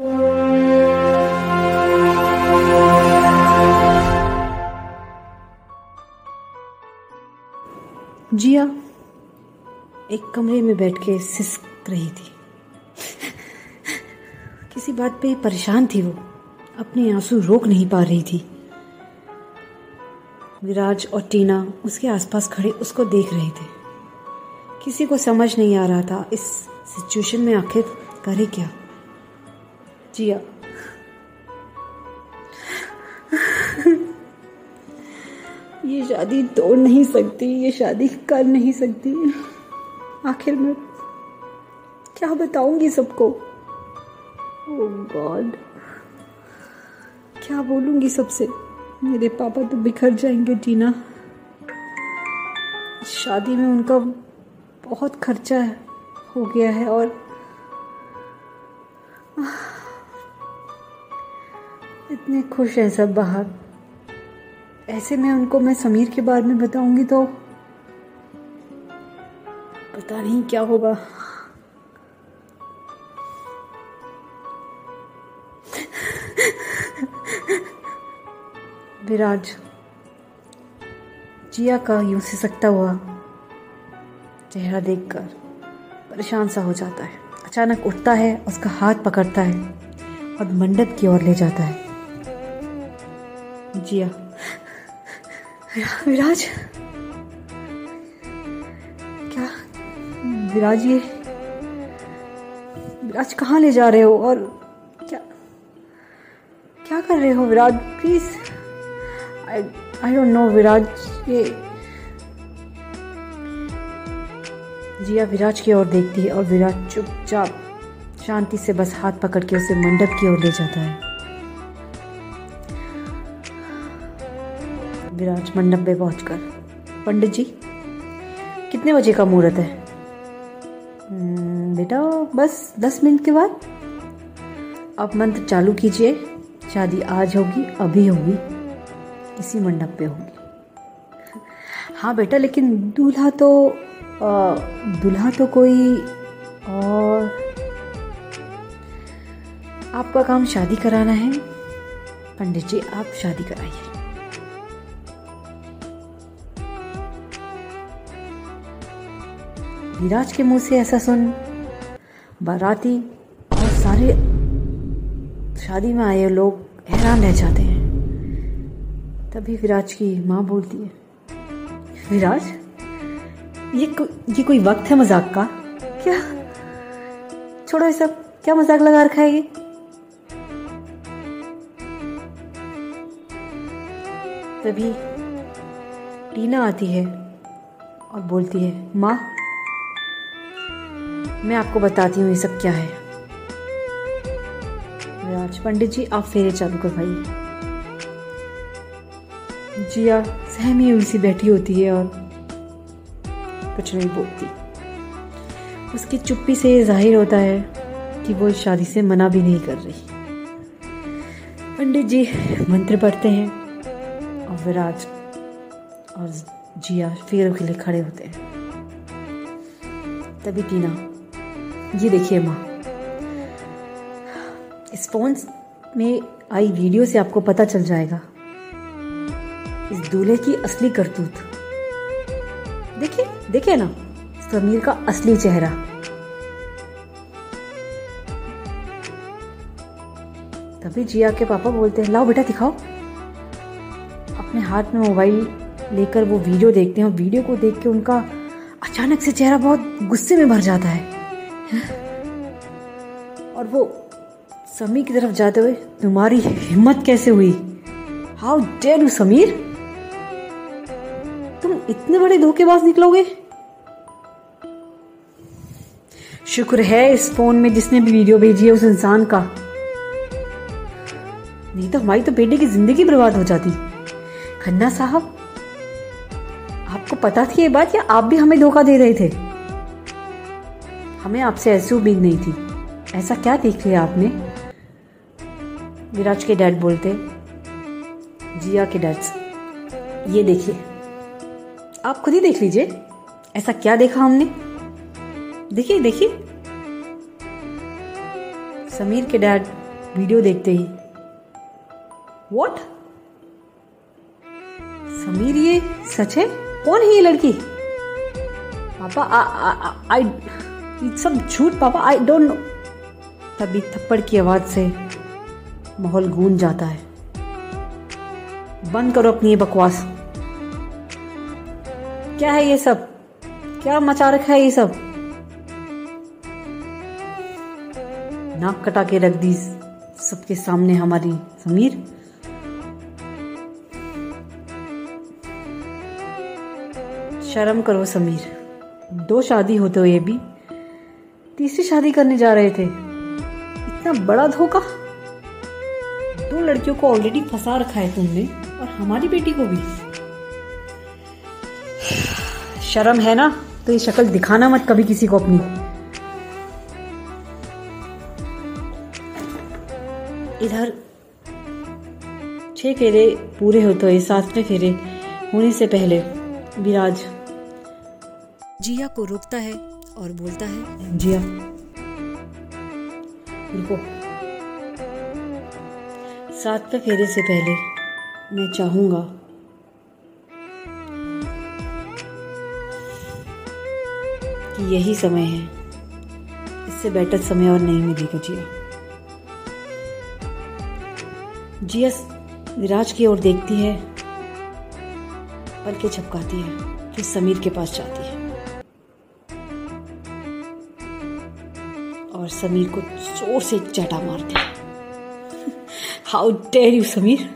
जिया, एक कमरे में बैठ के सिसक रही थी। किसी बात पे परेशान थी वो। अपने आँसू रोक नहीं पा रही थी। विराज और टीना उसके आसपास खड़े उसको देख रहे थे। किसी को समझ नहीं आ रहा था इस सिचुएशन में आखिर करे क्या। जिया। ये शादी तोड़ नहीं सकती, ये शादी कर नहीं सकती। आखिर मैं क्या बताऊँगी सबको? ओह गॉड क्या बोलूँगी सबसे? मेरे पापा तो बिखर जाएँगे टीना शादी में उनका बहुत खर्चा हो गया है और खुश हैं सब बाहर। ऐसे में उनको मैं समीर के बारे में बताऊँगी तो पता नहीं क्या होगा। विराज, जिया का यूँ से सकता हुआ चेहरा देखकर परेशान सा हो जाता है। अचानक उठता है, उसका हाथ पकड़ता है और मंडप की ओर ले जाता है। जिया विराज। क्या? विराज ये विराज कहाँ ले जा रहे हो और क्या क्या कर रहे हो Viraj? Please I I don't know Viraj, ये जिया विराज की ओर देखती है और विराज चुपचाप शांति से बस हाथ पकड़ के उसे मंडप की ओर ले जाता है। विराज मंडप पे पहुंचकर। पंडित जी, कितने बजे का मुहूर्त है? बेटा, बस दस मिनट के बाद। आप मंत्र चालू कीजिए, शादी आज होगी, अभी होगी, इसी मंडप पे होगी। हाँ बेटा, लेकिन दूल्हा तो दूल्हा तो कोई और। आपका काम शादी कराना है। पंडित जी, आप शादी कराइए। विराज के मुँह से ऐसा सुन बाराती और सारे शादी में आए लोग हैरान रह जाते हैं। तभी विराज की माँ बोलती है विराज ये को, ये कोई वक्त है मज़ाक का? क्या? छोड़ो ये सब क्या मज़ाक लगा रखा है ये? तभी टीना आती है और बोलती है माँ मैं आपको बताती हूँ ये सब क्या है। राज पंडित जी, आप फेरे चालू करवाइए। जिया, सहमी हुई सी बैठी होती है और कुछ नहीं बोलती। उसकी चुप्पी से ज़ाहिर होता है कि वो शादी से मना भी नहीं कर रही। पंडित जी, मंत्र पढ़ते हैं और विराज और जिया फेरों के लिए खड़े होते हैं। तभी टीना ये देखिए माँ। इस फ़ोन में आई वीडियो से आपको पता चल जाएगा। इस दूल्हे की असली करतूत। देखिए देखिए ना, समीर का असली चेहरा। तभी जिया के पापा बोलते हैं, लाओ बेटा, दिखाओ। अपने हाथ में मोबाइल लेकर वो वीडियो देखते हैं वीडियो को देख के उनका अचानक से चेहरा बहुत गुस्से में भर जाता है। और वो समीर की तरफ़ जाते हुए, तुम्हारी हिम्मत कैसे हुई? How dare you Sameer? तुम इतने बड़े धोखेबाज निकलोगे? शुक्र है इस फ़ोन में जिसने भी वीडियो भेजी है उस इंसान का। नहीं तो हमारी तो बेटे की ज़िंदगी बर्बाद हो जाती। खन्ना साहब, आपको पता थी ये बात या आप भी हमें धोखा दे रहे थे? हमें आपसे ऐसी उम्मीद नहीं थी। ऐसा क्या देख लिया आपने? विराज के डैड बोलते, जिया के डैड ये देखिए, आप खुद ही देख लीजिए, ऐसा क्या देखा हमने? देखिए देखिए। समीर के डैड वीडियो देखते ही वॉट समीर ये सच है? कौन है ये लड़की? पापा आई सब झूठ पापा आई डोंट नो तभी थप्पड़ की आवाज़ से माहौल गूंज जाता है। बंद करो अपनी ये बकवास। क्या है ये सब? क्या मचा रखा है ये सब? नाक कटा के रख दी सबके सामने हमारी समीर। शर्म करो समीर। दो शादी होते हुए भी तीसरी शादी करने जा रहे थे। इतना बड़ा धोखा। दो लड़कियों को ऑलरेडी फंसा रखा है तुमने, और हमारी बेटी को भी। शर्म है ना? तो ये शक्ल दिखाना मत कभी किसी को अपनी। इधर, छह फेरे पूरे होते हुए सातवें फेरे होने से पहले विराज जिया को रोकता है और बोलता है, जिया, रुको। सातवें फेरे से पहले मैं चाहूँगा कि यही समय है। इससे बेटर समय और नहीं मिलेगा, जिया। जिया विराज की ओर देखती है पलके छपकाती है फिर समीर के पास जाती है। समीर को ज़ोर से चटा मार है हाउ डेयर यू समीर?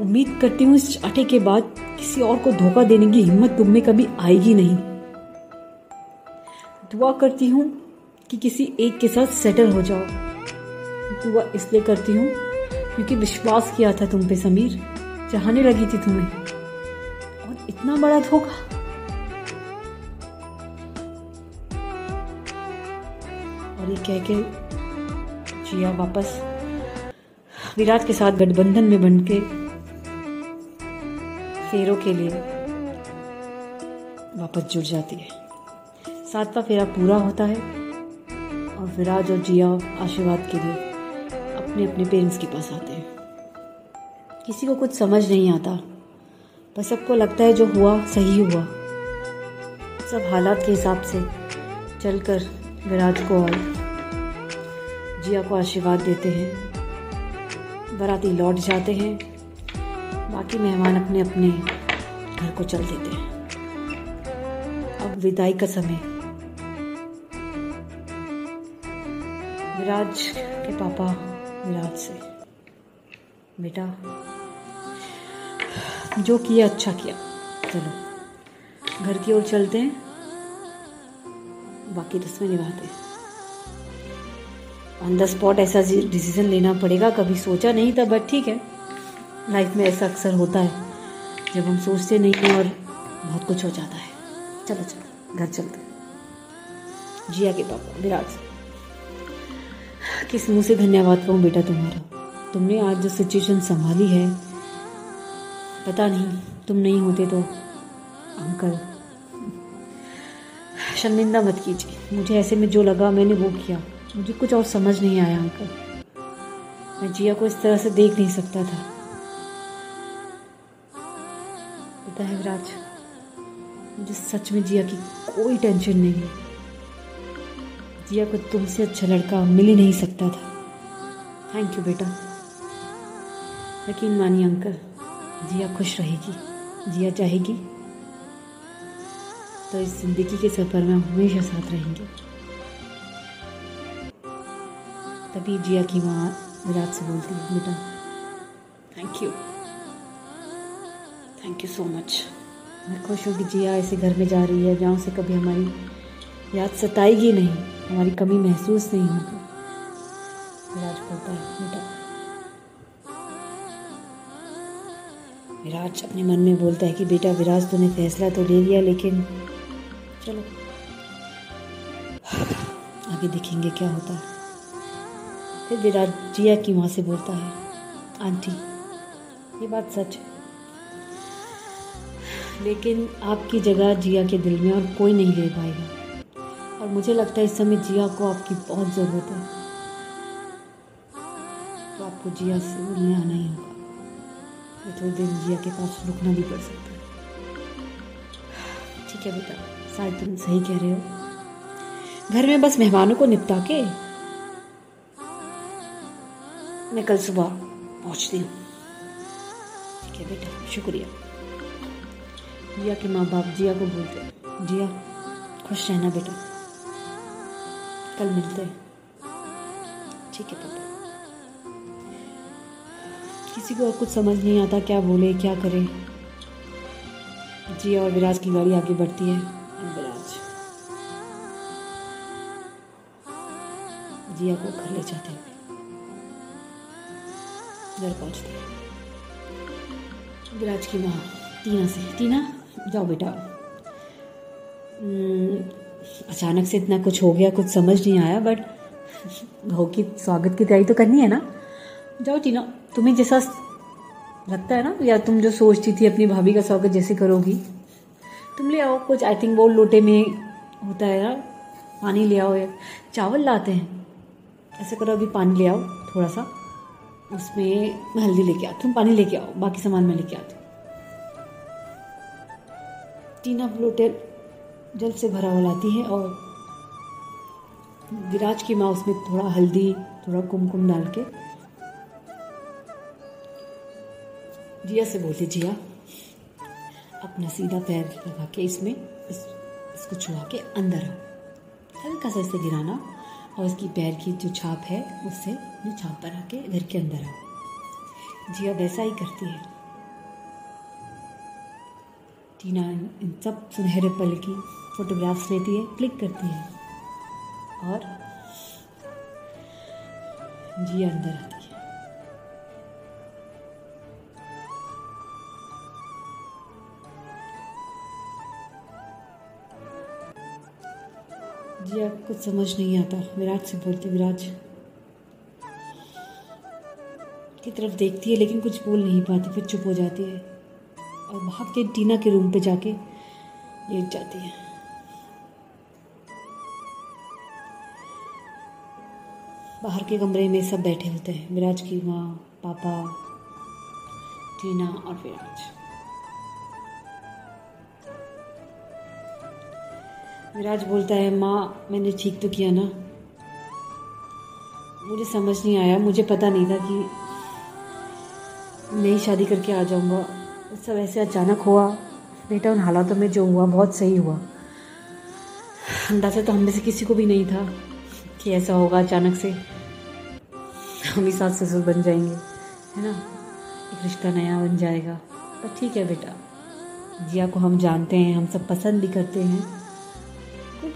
उम्मीद करती हूँ इस चाटे के बाद किसी और को धोखा देने की हिम्मत तुम में कभी आएगी नहीं। दुआ करती हूँ कि किसी एक के साथ सेटल हो जाओ। दुआ इसलिए करती हूँ क्योंकि विश्वास किया था तुम पे समीर चाहने लगी थी तुम्हें। और इतना बड़ा धोखा? और ये कह के जिया वापस विराट के साथ गठबंधन में बन के फेरों के लिए वापस जुड़ जाती है। सातवां फेरा पूरा होता है और विराज और जिया आशीर्वाद के लिए अपने अपने पेरेंट्स के पास आते हैं। किसी को कुछ समझ नहीं आता बस सबको लगता है जो हुआ, सही हुआ। सब हालात के हिसाब से चलकर विराज को और जिया को आशीर्वाद देते हैं। बाराती लौट जाते हैं। बाकी मेहमान अपने अपने घर को चल देते हैं। अब विदाई का समय। विराज के पापा विराज से, बेटा, जो किया अच्छा किया, चलो, घर की ओर चलते हैं। बाकी रस्में निभाते। ऑन द स्पॉट ऐसा डिसीज़न लेना पड़ेगा, कभी सोचा नहीं था बट ठीक है। लाइफ में ऐसा अक्सर होता है, जब हम सोचते नहीं हैं और बहुत कुछ हो जाता है। चलो चलो, घर चलते जिया के पापा, विराज। किस मुँह से धन्यवाद कहूँ बेटा तुम्हारा? तुमने आज जो सिचुएशन संभाली है, पता नहीं, तुम नहीं होते तो अंकल शर्मिंदा मत कीजिए। मुझे ऐसे में जो लगा मैंने वो किया। मुझे कुछ और समझ नहीं आया अंकल। मैं जिया को इस तरह से देख नहीं सकता था। पता है विराज, मुझे सच में जिया की कोई टेंशन नहीं है। जिया को तुमसे अच्छा लड़का मिल ही नहीं सकता था। थैंक यू बेटा। यकीन मानिए अंकल, जिया खुश रहेगी। जिया चाहेगी तो इस ज़िंदगी के सफ़र में हमेशा साथ रहेंगे। तभी जिया की माँ विराट से बोलती है, बेटा thank you thank you so much मैं खुश हूँ कि जिया ऐसे घर में जा रही है, जहाँ से कभी हमारी याद सताएगी नहीं, हमारी कमी महसूस नहीं होगी। विराज बोलता है, बेटा विराज अपने मन में बोलता है कि बेटा विराज तूने फैसला तो ले लिया, लेकिन चलो। आगे देखेंगे क्या होता है। फिर विराट जिया की माँ से बोलता है, आंटी, ये बात सच है। लेकिन आपकी जगह जिया के दिल में और कोई नहीं ले पाएगा। और मुझे लगता है इस समय जिया को आपकी बहुत ज़रूरत है। तो आपको जिया से मिलने आना ही होगा। तो थोड़ी देर जिया के पास रुकना भी पड़ सकता है। ठीक है बेटा। शायद तुम सही कह रहे हो। घर में बस मेहमानों को निपटा के मैं कल सुबह पहुँचती हूँ। ठीक है बेटा, शुक्रिया। जिया के माँ बाप जिया को बोलते जिया, खुश रहना बेटा। कल मिलते हैं। ठीक है पापा। किसी को और कुछ समझ नहीं आता क्या बोले, क्या करे। जिया और विराज की गाड़ी आगे बढ़ती है। जिया को घर ले जाते हैं। घर पहुँचते हैं। विराज की माँ, टीना से। टीना, जाओ बेटा। अचानक से इतना कुछ हो गया, कुछ समझ नहीं आया बट हो की स्वागत की तैयारी तो करनी है ना? जाओ टीना, तुम्हें जैसा लगता है ना? या तुम जो सोचती थी अपनी भाभी का स्वागत जैसे करोगी? तुम ले आओ कुछ आई थिंक वो लोटे में होता है ना? पानी ले आओ या चावल लाते हैं। ऐसे करो अभी पानी ले आओ थोड़ा सा। उसमें मैं हल्दी लेके आती तुम पानी लेके आओ बाकी सामान मैं लेके आती टीना लोटे जल से भरा हुआ लाती है और विराज की माँ उसमें थोड़ा हल्दी थोड़ा कुमकुम डाल के जिया से बोलती जिया अपना सीधा पैर लगा के इसमें इस, इसको छुआ के अंदर आओ। हल्का सा इसे गिराना। और इसकी पैर की जो छाप है, उससे जो छाप बना के घर के अंदर आओ। जिया वैसा ही करती है। टीना इन सब सुनहरे पल की फोटोग्राफ्स लेती है, क्लिक करती है और जिया अंदर आती कुछ समझ नहीं आता। विराज से बोलती विराज की तरफ़ देखती है लेकिन कुछ बोल नहीं पाती, फिर चुप हो जाती है और भाग के टीना के रूम पे जाके लेट जाती है। बाहर के कमरे में सब बैठे होते हैं विराज की माँ, पापा, टीना और विराज विराज बोलता है, माँ, मैंने ठीक तो किया ना? मुझे समझ नहीं आया। मुझे पता नहीं था कि नई शादी करके आ जाऊँगा। सब ऐसे अचानक हुआ। बेटा, उन हालातों में जो हुआ, बहुत सही हुआ। अंदाज़ा तो हम में से किसी को भी नहीं था कि ऐसा होगा अचानक से। हम ही सास ससुर बन जाएँगे, है ना? एक रिश्ता नया बन जाएगा। पर ठीक है बेटा। जिया को हम जानते हैं, हम सब पसंद भी करते हैं।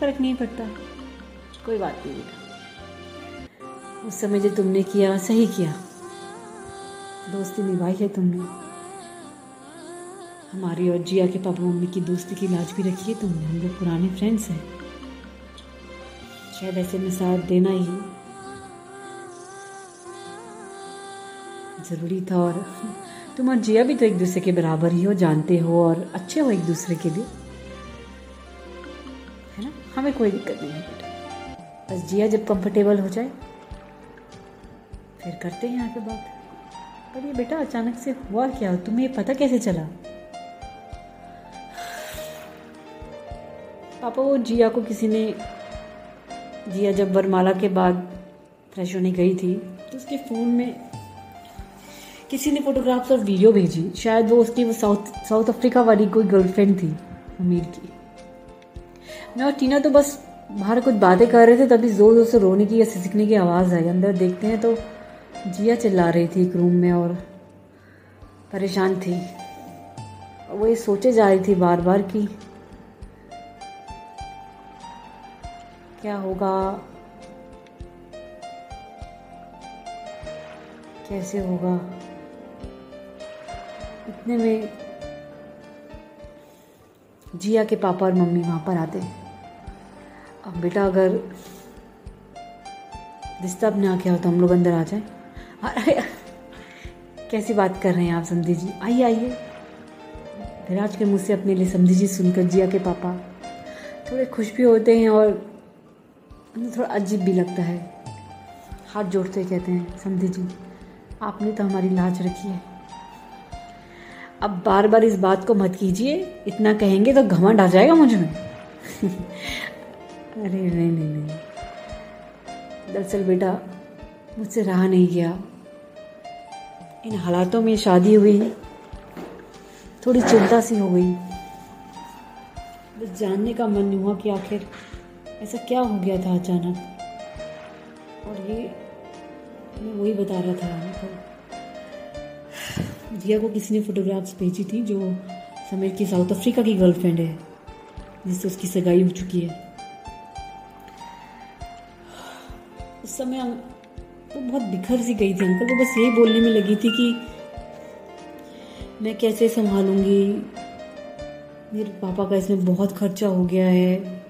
फ़र्क नहीं पड़ता। कोई बात नहीं बेटा। उस समय जो तुमने किया, सही किया। दोस्ती निभाई है तुमने। हमारी और जिया के पापा मम्मी की दोस्ती की लाज भी रखी है तुमने। हम लोग पुराने फ्रेंड्स हैं। शायद ऐसे में साथ देना ही ज़रूरी था और तुम और जिया भी तो एक दूसरे के बराबर ही हो, जानते हो और अच्छे हो एक दूसरे के लिए। हमें कोई दिक्कत नहीं है, बेटा। बस जिया जब कंफर्टेबल हो जाए, फिर करते हैं पे बात। पर ये बेटा अचानक से हुआ क्या? तुम्हें पता कैसे चला? पापा, वो जिया को किसी ने जिया जब वरमाला के बाद फ्रेश होने गई थी तो उसके फ़ोन में किसी ने फोटोग्राफ्स और वीडियो भेजी। शायद वो उसकी वो साउथ साउथ अफ्रीका वाली कोई गर्लफ्रेंड थी, अमीर की। और टीना तो बस बाहर कुछ बातें कर रहे थे, तभी ज़ोर ज़ोर से रोने की या सिसकने की आवाज़ आई। अंदर देखते हैं तो जिया चिल्ला रही थी एक रूम में और परेशान थी। वो ये सोचे जा रही थी बार बार कि क्या होगा, कैसे होगा। इतने में जिया के पापा और मम्मी वहाँ पर आते। अब बेटा अगर डिस्टर्ब ना किया हो तो हम लोग अंदर आ जाए। अरे, कैसी बात कर रहे हैं आप, समझी जी? आइए आइए। विराज के मुँह से अपने लिए समझी जी सुनकर जिया के पापा थोड़े खुश भी होते हैं और थोड़ा अजीब भी लगता है। हाथ जोड़ते कहते हैं, समझी जी, आपने तो हमारी लाज रखी है। अब बार बार इस बात को मत कीजिए, इतना कहेंगे तो घमंड आ जाएगा मुझ अरे, नहीं नहीं नहीं। दरअसल बेटा, मुझसे रहा नहीं गया। इन हालातों में शादी हुई। थोड़ी चिंता सी हो गई। बस जानने का मन नहीं हुआ कि आखिर ऐसा क्या हो गया था अचानक। और ये, मैं वही बता रहा था मतलब जिया को किसी ने फोटोग्राफ्स भेजी थी, जो समीर की साउथ अफ्रीका की गर्लफ्रेंड है, जिससे उसकी सगाई हो चुकी है। उस समय वो बहुत बिखर सी गई थी अंकल वो बस यही बोलने में लगी थी कि मैं कैसे संभालूँगी? मेरे पापा का इसमें बहुत खर्चा हो गया है।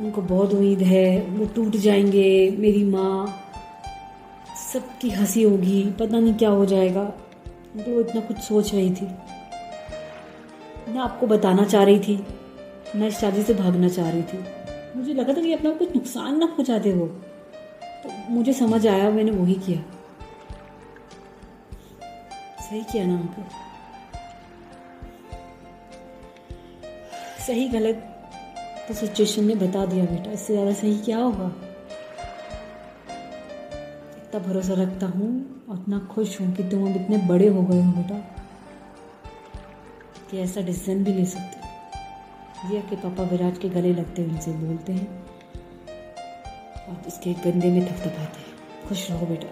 उनको बहुत उम्मीद है, वो टूट जाएँगे, मेरी माँ। सबकी हँसी होगी, पता नहीं क्या हो जाएगा। तो वो इतना कुछ सोच रही थी। ना आपको बताना चाह रही थी ना इस शादी से भागना चाह रही थी। मुझे लगा था कि अपना कुछ नुकसान ना पहुंचाते वो तो मुझे समझ आया, मैंने वही किया। सही किया ना, अंकल? सही गलत तो सिचुएशन ने बता दिया बेटा, इससे ज़्यादा सही क्या होगा? इतना भरोसा रखता हूँ और इतना खुश हूँ कि तुम अब इतने बड़े हो गए हो बेटा, कि ऐसा डिसीज़न भी ले सकते हो। जिया के पापा विराट के गले लगते हैं, उनसे बोलते हैं। और उसके गंदे में थपथपाते हैं। खुश रहो बेटा।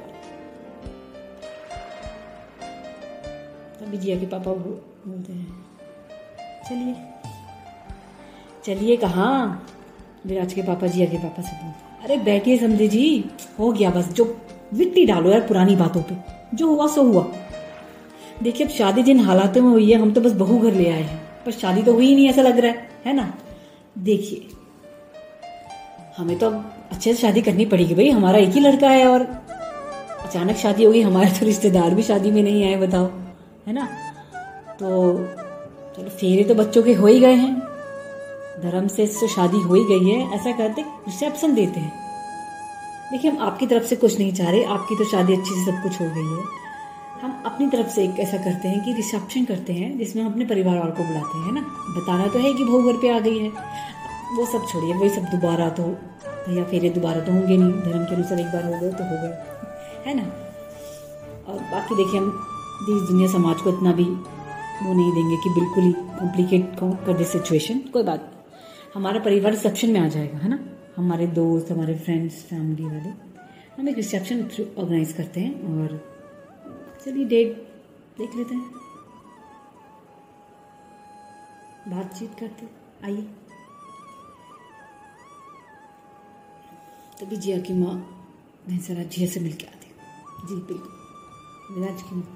तभी जिया के पापा बोलते हैं, चलिए। चलिए कहाँ? विराज के पापा जिया के पापा से बोलते अरे बैठिए समझे जी, हो गया बस, जो विट्टी डालो यार पुरानी बातों पे, जो हुआ सो हुआ। देखिए अब शादी जिन हालातों में हुई है, हम तो बस बहू घर ले आए हैं, पर शादी तो हुई ही नहीं ऐसा लग रहा है है ना? देखिए, हमें तो अब अच्छे से शादी करनी पड़ेगी भाई, हमारा एक ही लड़का है और अचानक शादी होगी, हमारे तो रिश्तेदार भी शादी में नहीं आए, बताओ, है ना? तो चलो, फेरे तो बच्चों के हो ही गए हैं। धर्म से तो शादी हो ही गई है, ऐसा करते रिसेप्शन देते हैं। देखिए, हम आपकी तरफ़ से कुछ नहीं चाह रहे, आपकी तो शादी अच्छी से सब कुछ हो गई है। हम अपनी तरफ़ से एक ऐसा करते हैं कि रिसेप्शन करते हैं, जिसमें हम अपने परिवार वालों को बुलाते हैं ना? बताना तो है कि बहू घर पे आ गई है। वो सब छोड़िए, वही सब दोबारा तो भैया फेरे दोबारा तो होंगे नहीं। धर्म के अनुसार एक बार हो गए तो हो गए। है ना? और बाकी देखिए हम देश, दुनिया, समाज को इतना भी वो नहीं देंगे कि बिल्कुल ही कॉम्प्लिकेट कर दे सिचुएशन कोई बात हमारा परिवार रिसेप्शन में आ जाएगा, है ना? हमारे दोस्त, हमारे फ्रेंड्स फैमिली वाले, हम एक रिसेप्शन ऑर्गेनाइज करते हैं और चलिए डेट देख लेते हैं। बातचीत करते आइए। तभी जिया की माँ जरा जिया से मिल के आती जी, बिल्कुल। विराज की माँ।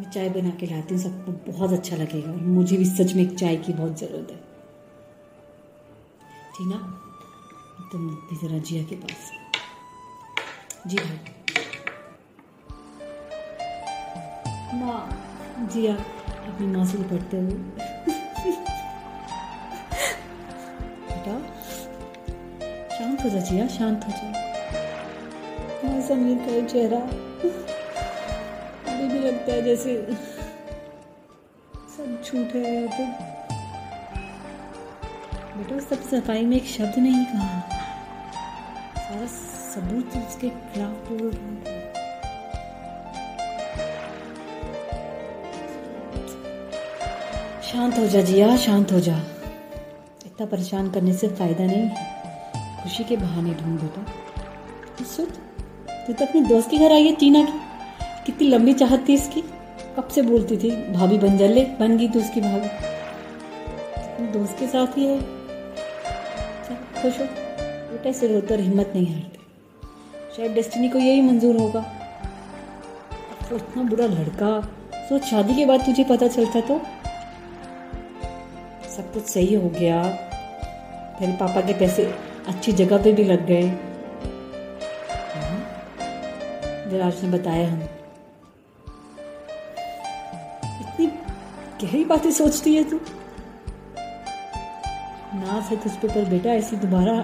मैं चाय बना के लाती हूँ, सबको बहुत अच्छा लगेगा। मुझे भी सच में एक चाय की बहुत ज़रूरत है। टीना, तुम भी जरा जिया के पास जी भाई। माँ, जिया अपनी माँ से पढ़ते हुए। बेटा हो जा शांत हो जा समीर का चेहरा अभी भी लगता है जैसे सब झूठ है तो बेटा सब सफ़ाई में एक शब्द नहीं कहा सारा सबूत उसके खिलाफ बोल रहा है शांत हो जा जिया शांत हो जा इतना परेशान करने से फ़ायदा नहीं है खुशी के बहाने ढूंढ बेटा सुन, तू तो अपनी दोस्त के घर आई है, टीना की। कितनी लंबी चाहत थी इसकी। कब से बोलती थी, भाभी बन जा ले, बन गई तू उसकी भाभी। दोस्त के साथ ही है। खुश हो। बेटा से रोकर हिम्मत नहीं हारते। शायद डेस्टिनी को यही मंजूर होगा। वो इतना बुरा लड़का। सोच, शादी के बाद तुझे पता चलता तो? सब कुछ सही हो गया। तेरे पापा के पैसे अच्छी जगह पे भी लग गए। विराज ने बताया हम। इतनी गहरी बातें सोचती है तू। नाज है तुझ पर बेटा ऐसी दोबारा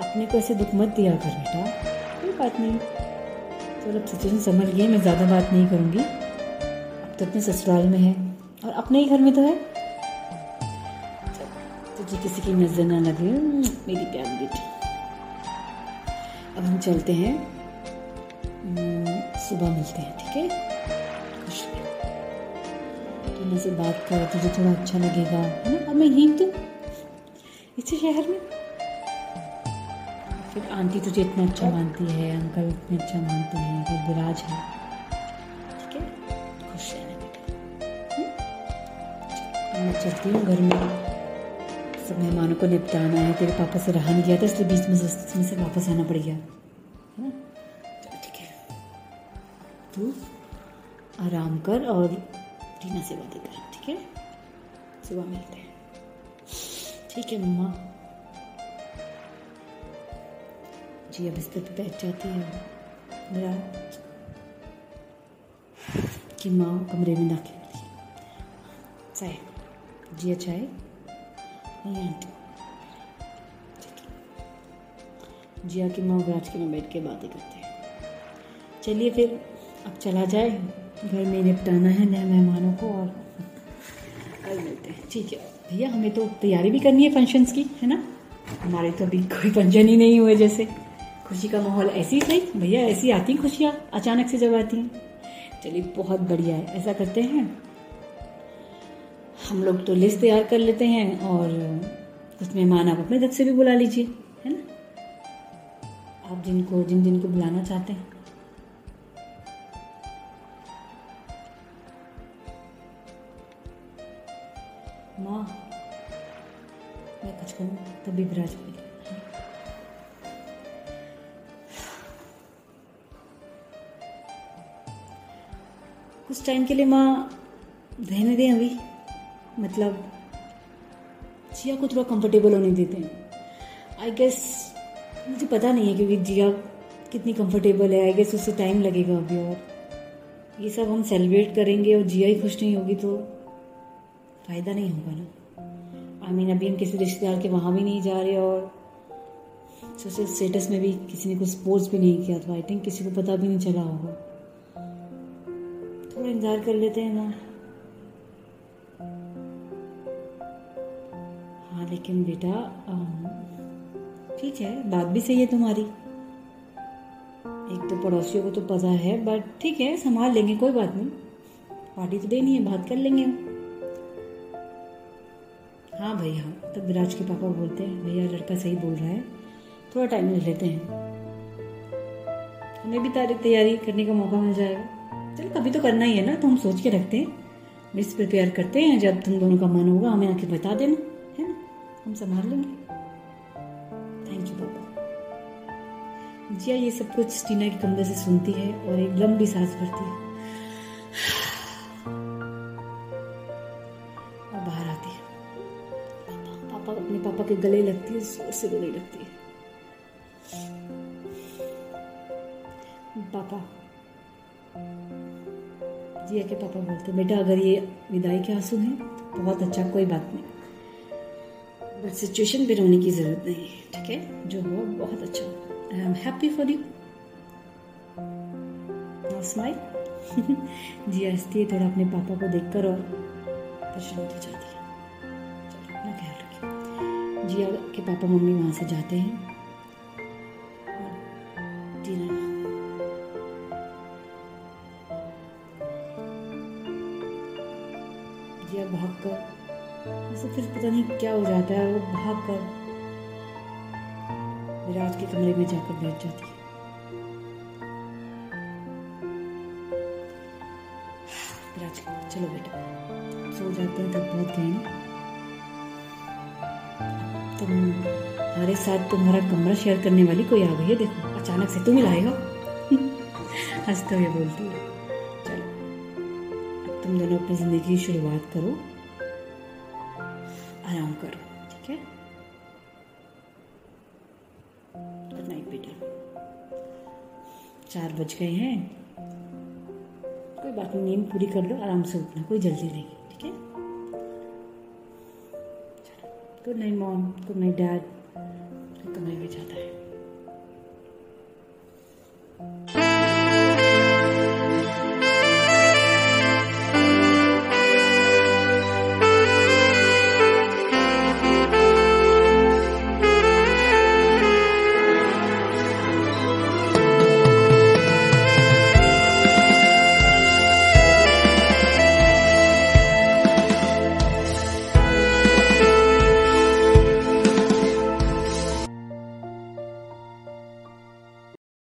अपने को ऐसे दुख मत दिया कर बेटा। कोई बात नहीं। तो अब सिचुएशन समझ गई, मैं ज़्यादा बात नहीं करूँगी। अब तो अपने ससुराल में है और अपने ही घर में तो है। तो किसी की नज़र ना लगे। मेरी प्यारी बेटी। अब हम चलते हैं। सुबह मिलते हैं, ठीक है? खुश तुम से बात कर तुझे थोड़ा अच्छा लगेगा, है ना? अब मैं यहीं तो। इसी शहर में। फिर आंटी तुझे इतना अच्छा मानती है, अंकल इतने अच्छा मानते हैं, फिर विराज है। ठीक है? खुश रहना बेटा। हम्म? मैं चलती हूँ घर में। सब मेहमानों को निपटाना है तेरे पापा से रहा नहीं गया था इसलिए बीच में से, से वापस आना पड़ गया। है? ठीक है। तू आराम कर और टीना से बातें कर ठीक है? सुबह मिलते हैं। ठीक है मम्मा। जी अब बिस्तर पे बैठ जाती है। मेरा कि माँ कमरे में दाखिल होती चाय। जी चाय आंटी जिया की माँ विराज के में बैठ के बातें करते हैं। चलिए फिर, अब चला जाए। घर में निपटाना है नए मेहमानों को और कल मिलते हैं। ठीक है। भैया, हमें तो तैयारी भी करनी है फ़ंक्शंस की, है ना? हमारे तो अभी कोई फ़ंक्शन ही नहीं हुए जैसे। खुशी का माहौल ऐसी ही सही भैया, ऐसी आती हैं खुशियाँ, अचानक से जब आती हैं। चलिए, बहुत बढ़िया है। ऐसा करते हैं। हम लोग तो लिस्ट तैयार कर लेते हैं और कुछ मेहमान आप अपने दर्द से भी बुला लीजिए, है ना? आप जिनको, जिन जिनको बुलाना चाहते हैं। माँ, मैं कुछ करूँ तभी विराज कुछ टाइम के लिए माँ रहने दें अभी। मतलब जिया को थोड़ा कंफर्टेबल होने देते हैं। आई गेस मुझे पता नहीं है क्योंकि जिया कितनी कंफर्टेबल है। आई गेस उससे टाइम लगेगा अभी और। ये सब हम सेलिब्रेट करेंगे और जिया ही खुश नहीं होगी तो फ़ायदा नहीं होगा ना। आई मीन अभी हम किसी रिश्तेदार के वहाँ भी नहीं जा रहे और सोशल स्टेटस में भी किसी ने कुछ पोस्ट भी नहीं किया तो आई थिंक किसी को पता भी नहीं चला होगा। थोड़ा इंतज़ार कर लेते हैं ना। हाँ लेकिन बेटा ठीक है, बात भी सही है तुम्हारी। एक तो पड़ोसियों को तो पता है बट ठीक है, संभाल लेंगे, कोई बात नहीं। पार्टी तो देनी है, बात कर लेंगे हाँ भैया हाँ तब विराज के पापा बोलते हैं, भैया, लड़का सही बोल रहा है, थोड़ा टाइम ले लेते हैं। हमें भी तारीख तैयारी करने का मौका मिल जाएगा। चलो कभी तो करना ही है ना तो हम सोच के रखते हैं। लिस्ट प्रिपेयर करते हैं, जब तुम दोनों का मन होगा, हमें आके बता देना। हम संभाल लेंगे। थैंक यू पापा जिया ये सब कुछ टीना के कमरे से सुनती है और एक लंबी सांस भरती है। और बाहर आती है। पापा पापा, अपने पापा के गले लगती है, ज़ोर से रोने लगती है। पापा, जिया के पापा बोलते बेटा, अगर ये विदाई के आँसू हैं तो बहुत अच्छा कोई बात नहीं। बट सिचुएशन पे रोने की ज़रूरत नहीं है, ठीक है? जो हो, बहुत अच्छा I am happy for you smile जी हंसती है थोड़ा अपने पापा को देखकर और परेशान हो जाती है। अपना ख्याल रखिए। जी के पापा मम्मी वहाँ से जाते हैं। नहीं क्या हो जाता है, वो भाग कर विराज के कमरे में जाकर बैठ जाती है। विराज, चलो बेटा, सो जाते हैं तब बहुत गए तुम, हमारे साथ तुम्हारा कमरा शेयर करने वाली कोई आ गई है, देखो, अचानक से तुम लाएगा हँसते हुए बोलती है। तुम दोनों अपनी ज़िंदगी की शुरुआत करो। चार बज गए हैं। कोई बात नहीं, नींद पूरी कर लो, आराम से उठना, कोई जल्दी नहीं, ठीक है? Good night mom good night dad कमरे में जाता है।